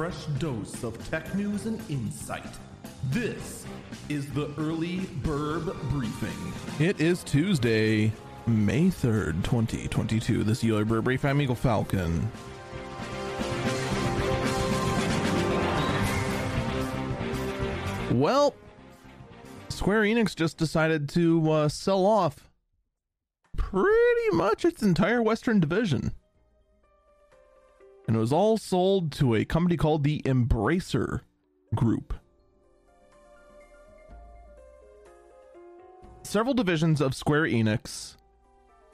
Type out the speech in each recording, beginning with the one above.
fresh dose of tech news and insight. This is the Early Burb Briefing. It is Tuesday, May 3rd, 2022. This is Early Burb Brief. I'm Eagle Falcon. Well, Square Enix just decided to uh, sell off pretty much its entire Western division. And it was all sold to a company called the Embracer Group. Several divisions of Square Enix,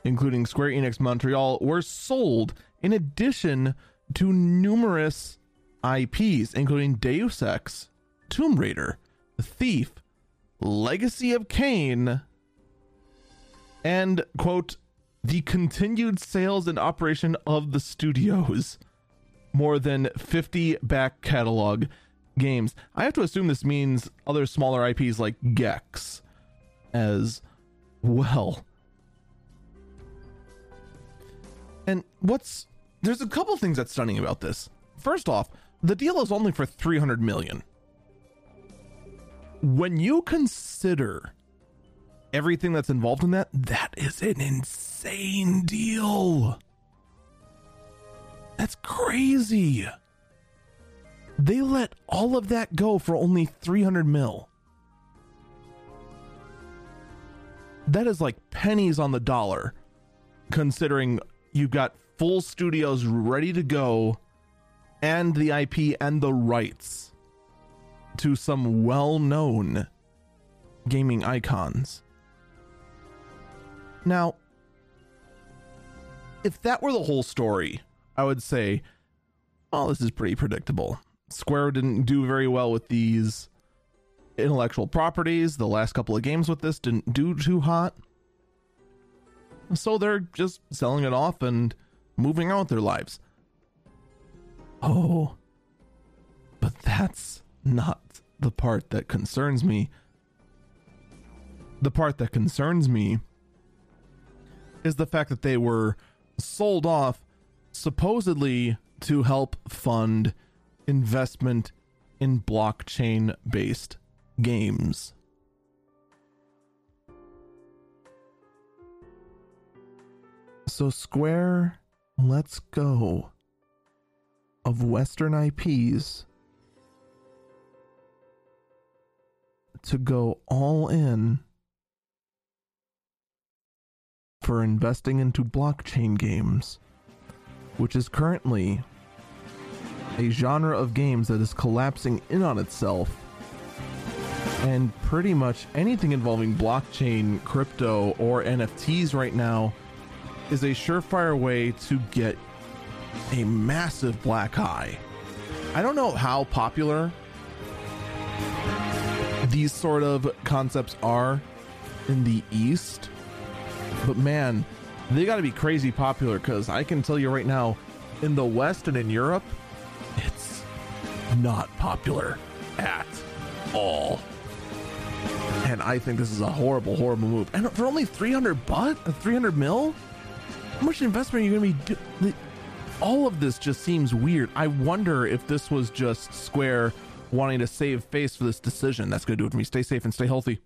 including Square Enix Montreal, were sold in addition to numerous IPs, including Deus Ex, Tomb Raider, Thief, Legacy of Kain, and, quote, the continued sales and operation of the studios. More than 50 back catalog games. I have to assume this means other smaller IPs like Gex as well. And what's there's a couple things that's stunning about this. First off, the deal is only for 300 million. When you consider everything that's involved in that, that is an insane deal. That's crazy. They let all of that go for only 300 mil. That is like pennies on the dollar, considering you've got full studios ready to go and the IP and the rights to some well known gaming icons. Now, if that were the whole story, I would say, oh, this is pretty predictable. Square didn't do very well with these intellectual properties. The last couple of games with this didn't do too hot. So they're just selling it off and moving on with their lives. Oh, but that's not the part that concerns me. The part that concerns me is the fact that they were sold off supposedly to help fund investment in blockchain based games. So Square lets go of Western IPs to go all in for investing into blockchain games, which is currently a genre of games that is collapsing in on itself. And pretty much anything involving blockchain, crypto, or NFTs right now is a surefire way to get a massive black eye. I don't know how popular these sort of concepts are in the East, but man, they got to be crazy popular because I can tell you right now, in the West and in Europe, it's not popular at all. And I think this is a horrible, horrible move. And for only 300 but uh, 300 mil? How much investment are you going to be? All of this just seems weird. I wonder if this was just Square wanting to save face for this decision. That's going to do it for me. Stay safe and stay healthy.